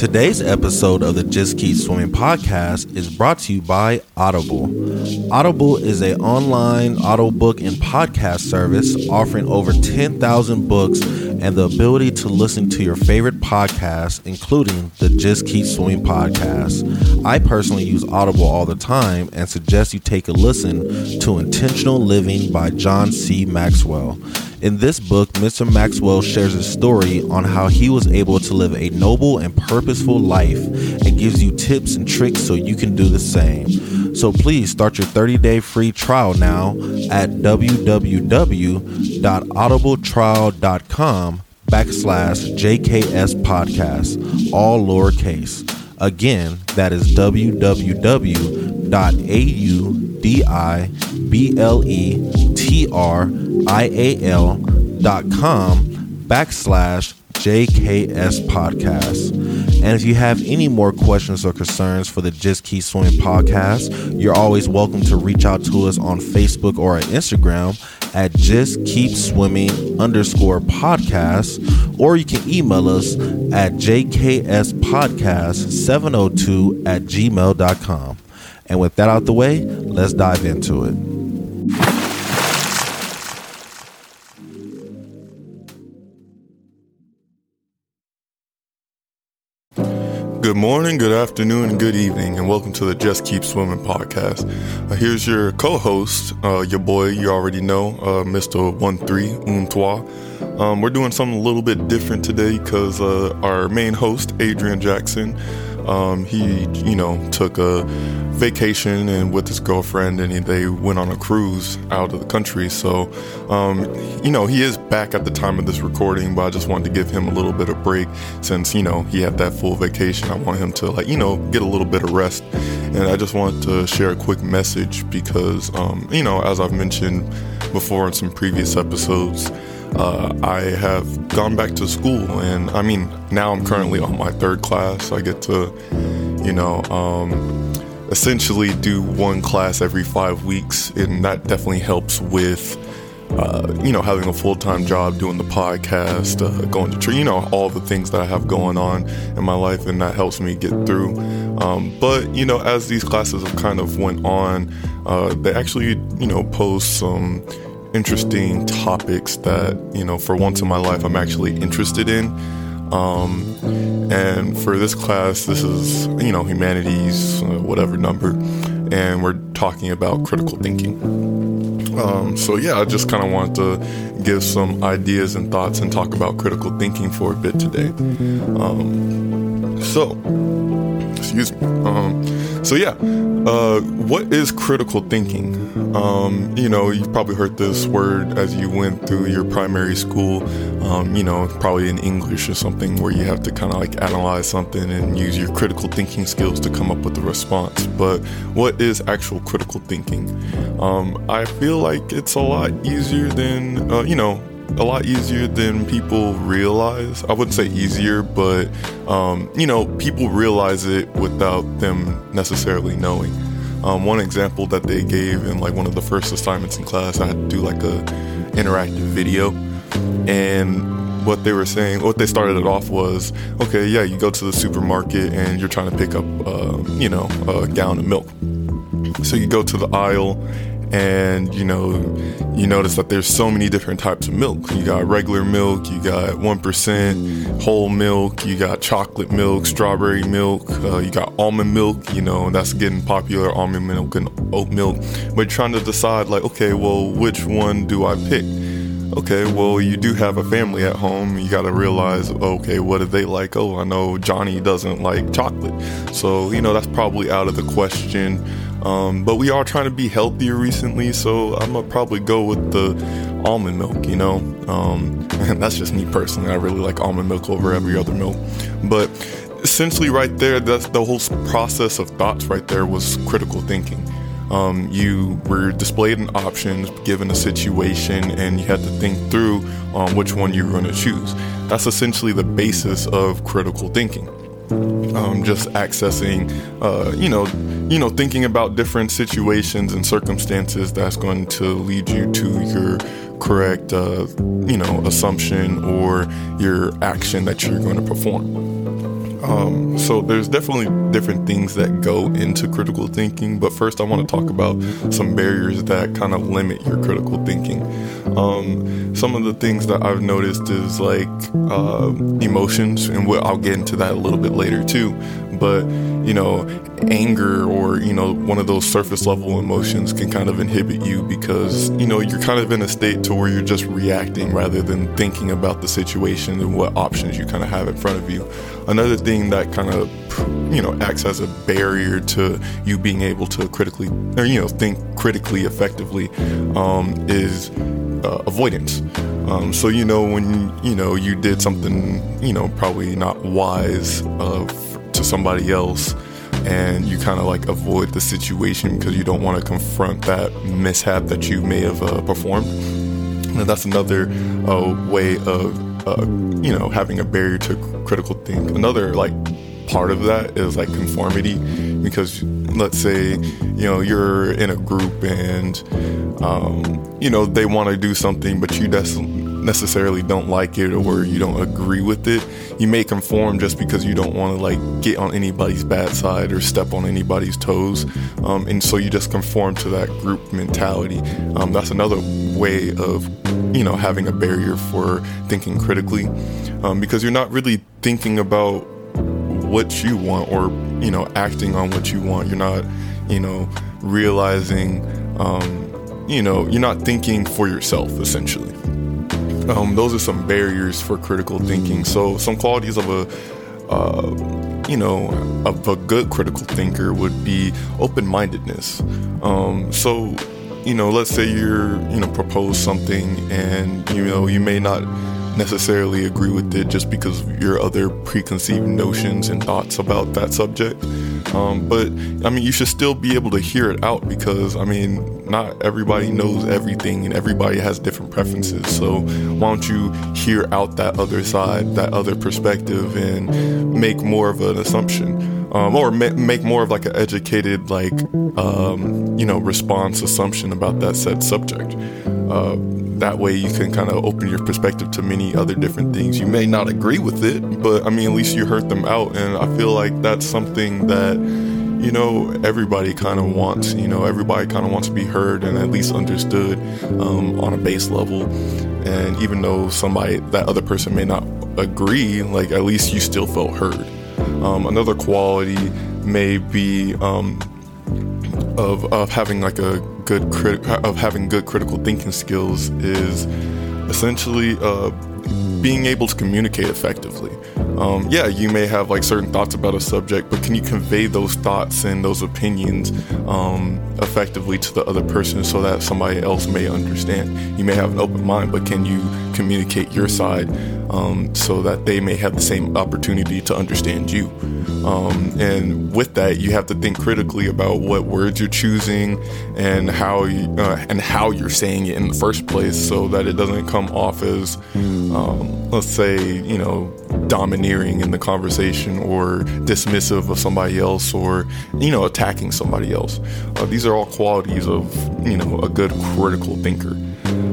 Today's episode of the Just Keep Swimming podcast is brought to you by Audible. Audible is a online audiobook and podcast service offering over 10,000 books and the ability to listen to your favorite podcasts, including the Just Keep Swimming podcast. I personally use Audible all the time and suggest you take a listen to Intentional Living by John C. Maxwell. In this book, Mr. Maxwell shares his story on how he was able to live a noble and purposeful life and gives you tips and tricks so you can do the same. So please start your 30 day free trial now at www.audibletrial.com backslash JKS podcast, all lowercase. Again, that is www.audibletrial.com backslash JKS podcast. And if you have any more questions or concerns for the Just Keep Swimming podcast, you're always welcome to reach out to us on Facebook or on Instagram at Just Keep Swimming underscore podcast, or you can email us at JKS Podcast 702 at gmail.com. And with that out the way, let's dive into it. Good morning, good afternoon, good evening, and welcome to the Just Keep Swimming podcast. Uh, here's your co host, uh, your boy, you already know, uh, Mr. 13 Un Trois. Um, we're doing something a little bit different today because uh, our main host, Adrian Jackson, um, he, you know, took a vacation and with his girlfriend, and he, they went on a cruise out of the country. So, um, you know, he is back at the time of this recording, but I just wanted to give him a little bit of break since you know he had that full vacation. I want him to like, you know, get a little bit of rest, and I just wanted to share a quick message because, um, you know, as I've mentioned before in some previous episodes. Uh, I have gone back to school, and I mean, now I'm currently on my third class. I get to, you know, um, essentially do one class every five weeks, and that definitely helps with, uh, you know, having a full time job, doing the podcast, uh, going to church, you know, all the things that I have going on in my life, and that helps me get through. Um, but you know, as these classes have kind of went on, uh, they actually, you know, pose some interesting topics that you know for once in my life i'm actually interested in. Um, and for this class this is you know humanities uh, whatever number and we're talking about critical thinking. Um, so yeah i just kind of wanted to give some ideas and thoughts and talk about critical thinking for a bit today. Um, so excuse me um, so yeah uh, what is critical thinking? Um, you know, you've probably heard this word as you went through your primary school. Um, you know, probably in English or something where you have to kind of like analyze something and use your critical thinking skills to come up with a response. But what is actual critical thinking? Um, I feel like it's a lot easier than, uh, you know, a lot easier than people realize. I wouldn't say easier, but um, you know, people realize it without them necessarily knowing. Um, one example that they gave in like one of the first assignments in class, I had to do like a interactive video, and what they were saying, what they started it off was, okay, yeah, you go to the supermarket and you're trying to pick up, uh, you know, a gallon of milk. So you go to the aisle and you know you notice that there's so many different types of milk. You got regular milk you got 1% whole milk you got chocolate milk strawberry milk uh, you got almond milk you know that's getting popular almond milk and oat milk. But trying to decide like okay well which one do i pick okay, well, you do have a family at home. You got to realize, okay, what do they like? Oh, I know Johnny doesn't like chocolate. So, you know, that's probably out of the question. Um, but we are trying to be healthier recently, so I'm gonna probably go with the almond milk, you know. Um, and that's just me personally. I really like almond milk over every other milk. But essentially, right there, that's the whole process of thoughts right there was critical thinking. Um, you were displayed in options, given a situation, and you had to think through um, which one you were going to choose. That's essentially the basis of critical thinking. Um, just accessing, uh, you know, you know, thinking about different situations and circumstances that's going to lead you to your correct, uh, you know, assumption or your action that you're going to perform. Um, so there's definitely different things that go into critical thinking, but first I want to talk about some barriers that kind of limit your critical thinking. Um, some of the things that I've noticed is like uh, emotions, and I'll get into that a little bit later too. But you know, anger or you know one of those surface level emotions can kind of inhibit you because you know you're kind of in a state to where you're just reacting rather than thinking about the situation and what options you kind of have in front of you. Another thing that kind of you know acts as a barrier to you being able to critically or you know think critically effectively um, is uh, avoidance. Um, so you know when you know you did something you know probably not wise uh, to somebody else and you kind of like avoid the situation because you don't want to confront that mishap that you may have uh, performed. And that's another uh, way of, uh, you know, having a barrier to critical think. Another like part of that is like conformity because let's say you know you're in a group and um, you know they want to do something but you des- necessarily don't like it or where you don't agree with it you may conform just because you don't want to like get on anybody's bad side or step on anybody's toes um, and so you just conform to that group mentality. Um, that's another way of you know having a barrier for thinking critically um, because you're not really thinking about what you want or you know acting on what you want. You're not you know realizing um, you know you're not thinking for yourself essentially um, those are some barriers for critical thinking. So some qualities of a uh, you know of a good critical thinker would be open-mindedness. Um, so you know let's say you're you know propose something and you know you may not necessarily agree with it just because of your other preconceived notions and thoughts about that subject. Um, but I mean, you should still be able to hear it out because I mean, not everybody knows everything and everybody has different preferences. So why don't you hear out that other side, that other perspective, and make more of an assumption? Um, or ma- make more of like an educated, like, um, you know, response assumption about that said subject. Uh, that way you can kind of open your perspective to many other different things. You may not agree with it, but I mean, at least you heard them out. And I feel like that's something that, you know, everybody kind of wants. You know, everybody kind of wants to be heard and at least understood um, on a base level. And even though somebody, that other person may not agree, like at least you still felt heard. Um, another quality may be um, of, of having like a good crit- of having good critical thinking skills is essentially uh, being able to communicate effectively. Um, yeah, you may have like certain thoughts about a subject, but can you convey those thoughts and those opinions um, effectively to the other person so that somebody else may understand? You may have an open mind, but can you communicate your side um, so that they may have the same opportunity to understand you? Um, and with that, you have to think critically about what words you're choosing and how you, uh, and how you're saying it in the first place, so that it doesn't come off as, um, let's say, you know, domineering in the conversation or dismissive of somebody else or you know attacking somebody else. Uh, these are all qualities of you know a good critical thinker.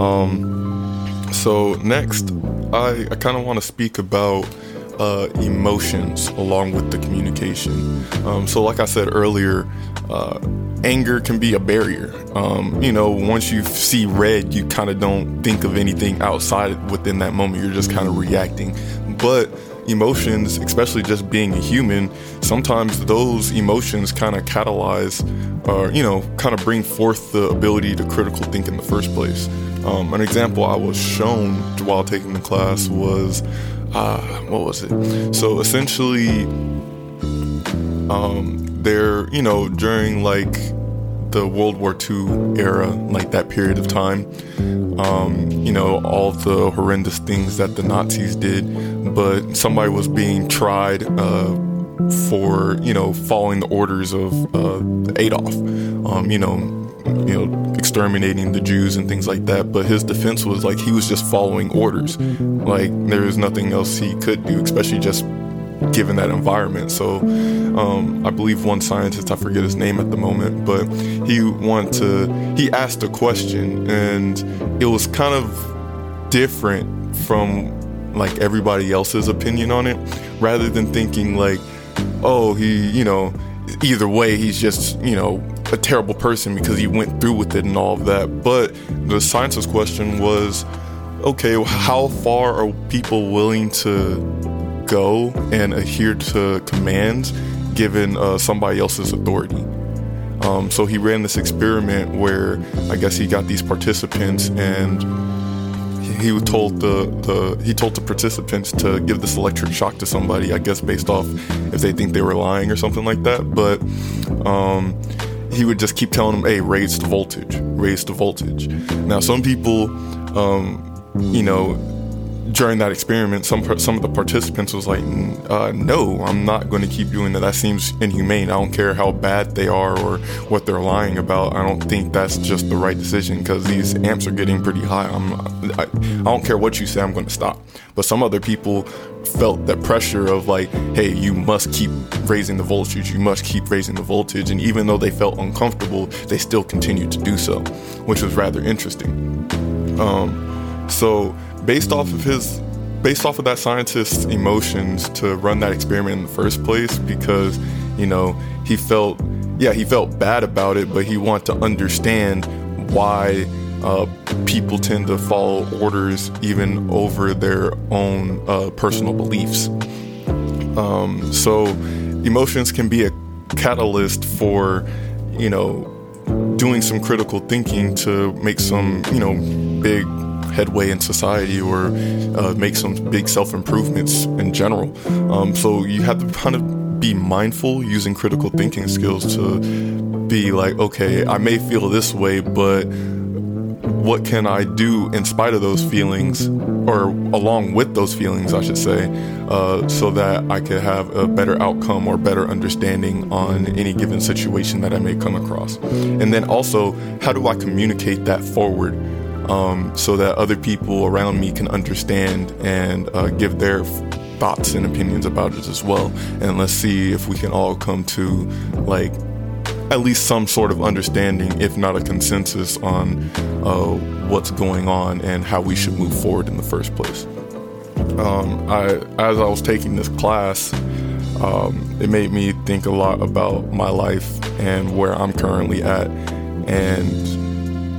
Um, so next, I, I kind of want to speak about uh, emotions along with the communication. Um, so, like I said earlier, uh, anger can be a barrier. Um, you know, once you see red, you kind of don't think of anything outside within that moment. You're just kind of reacting. But emotions, especially just being a human, sometimes those emotions kind of catalyze or, you know, kind of bring forth the ability to critical think in the first place. Um, an example I was shown while taking the class was uh, what was it? So essentially, um, there, you know, during like the World War II era, like that period of time, um, you know, all the horrendous things that the Nazis did, but somebody was being tried uh, for, you know, following the orders of uh, Adolf, um, you know, you know, exterminating the Jews and things like that. But his defense was like he was just following orders. Like there was nothing else he could do, especially just given that environment. So um, I believe one scientist, I forget his name at the moment, but he wanted to, he asked a question and it was kind of different from like everybody else's opinion on it rather than thinking like oh he you know either way he's just you know a terrible person because he went through with it and all of that. But the scientist's question was okay how far are people willing to go and adhere to commands given uh, somebody else's authority? Um, so he ran this experiment where I guess he got these participants and he told the, the he told the participants to give this electric shock to somebody. I guess based off if they think they were lying or something like that. But um, he would just keep telling them, "Hey, raise the voltage, raise the voltage." Now, some people, um, you know, during that experiment, some some of the participants was like, uh, "No, I'm not going to keep doing that. That seems inhumane. I don't care how bad they are or what they're lying about. I don't think that's just the right decision because these amps are getting pretty high. I'm, I, I don't care what you say. I'm going to stop." But some other people felt that pressure of like, "Hey, you must keep raising the voltage. You must keep raising the voltage." And even though they felt uncomfortable, they still continued to do so, which was rather interesting. Um, so based off of his based off of that scientist's emotions to run that experiment in the first place because you know he felt yeah he felt bad about it but he wanted to understand why uh, people tend to follow orders even over their own uh, personal beliefs. Um, so emotions can be a catalyst for you know doing some critical thinking to make some you know big headway in society or uh, make some big self improvements in general. Um, so you have to kind of be mindful using critical thinking skills to be like, okay, I may feel this way, but what can I do in spite of those feelings, or along with those feelings, I should say, uh, so that I could have a better outcome or better understanding on any given situation that I may come across? And then also, how do I communicate that forward um, so that other people around me can understand and uh, give their thoughts and opinions about it as well. And let's see if we can all come to like at least some sort of understanding, if not a consensus, on uh, what's going on and how we should move forward in the first place. Um, I, as I was taking this class, um, it made me think a lot about my life and where I'm currently at, and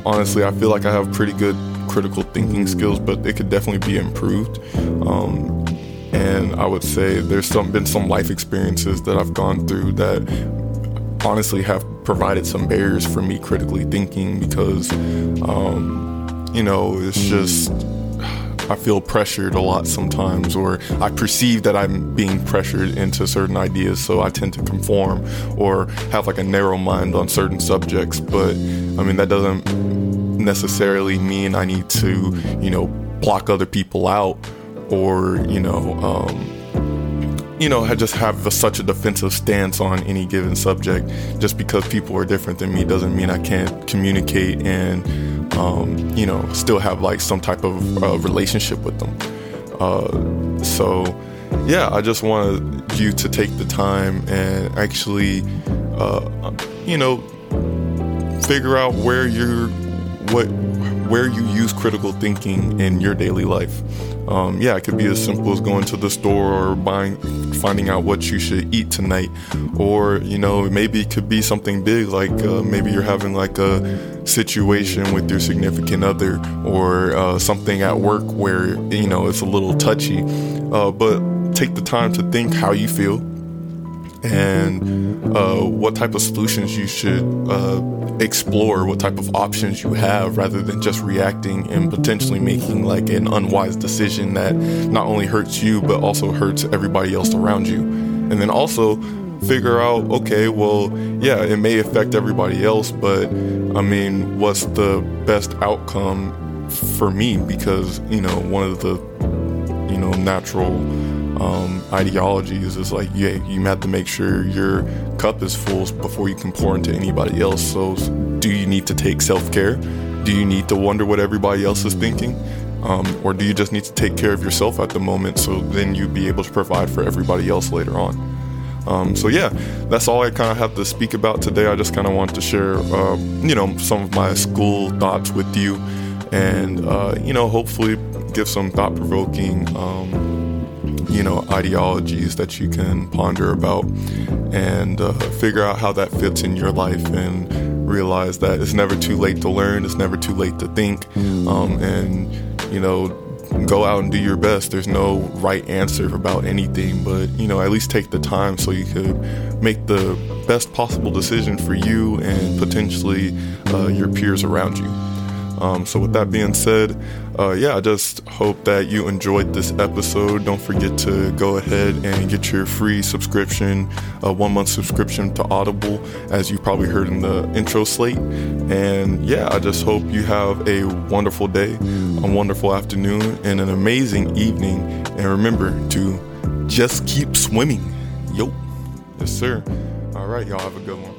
honestly, I feel like I have pretty good critical thinking skills, but it could definitely be improved. Um, and I would say there's some been some life experiences that I've gone through that honestly have provided some barriers for me critically thinking because um, you know it's just I feel pressured a lot sometimes, or I perceive that I'm being pressured into certain ideas, so I tend to conform or have like a narrow mind on certain subjects. But I mean, that doesn't necessarily mean I need to, you know, block other people out or, you know, um, you know, I just have a, such a defensive stance on any given subject. Just because people are different than me doesn't mean I can't communicate and um, you know, still have like some type of uh, relationship with them. Uh, so, yeah, I just wanted you to take the time and actually, uh, you know, figure out where you're, what, where you use critical thinking in your daily life. Um, yeah, it could be as simple as going to the store or buying, finding out what you should eat tonight, or you know, maybe it could be something big like uh, maybe you're having like a situation with your significant other, or uh, something at work where you know it's a little touchy. Uh, but take the time to think how you feel and uh, what type of solutions you should uh, explore, what type of options you have, rather than just reacting and potentially making like an unwise decision that not only hurts you but also hurts everybody else around you. And then also figure out, okay, well, yeah, it may affect everybody else, but I mean, what's the best outcome for me? Because you know, one of the you know natural um, ideologies is like, yeah, you have to make sure your cup is full before you can pour into anybody else. So, do you need to take self care? Do you need to wonder what everybody else is thinking? Um, or do you just need to take care of yourself at the moment so then you'd be able to provide for everybody else later on? Um, so yeah, that's all I kind of have to speak about today. I just kind of want to share, uh, you know, some of my school thoughts with you, and uh, you know, hopefully give some thought provoking, um, you know, ideologies that you can ponder about and uh, figure out how that fits in your life and realize that it's never too late to learn, it's never too late to think, um, and, you know, go out and do your best. There's no right answer about anything, but you know, at least take the time so you could make the best possible decision for you and potentially uh, your peers around you. Um, so, with that being said, uh, yeah, I just hope that you enjoyed this episode. Don't forget to go ahead and get your free subscription, a one month subscription to Audible, as you probably heard in the intro slate. And yeah, I just hope you have a wonderful day, a wonderful afternoon, and an amazing evening. And remember to just keep swimming. Yo. Yes, sir. All right, y'all have a good one.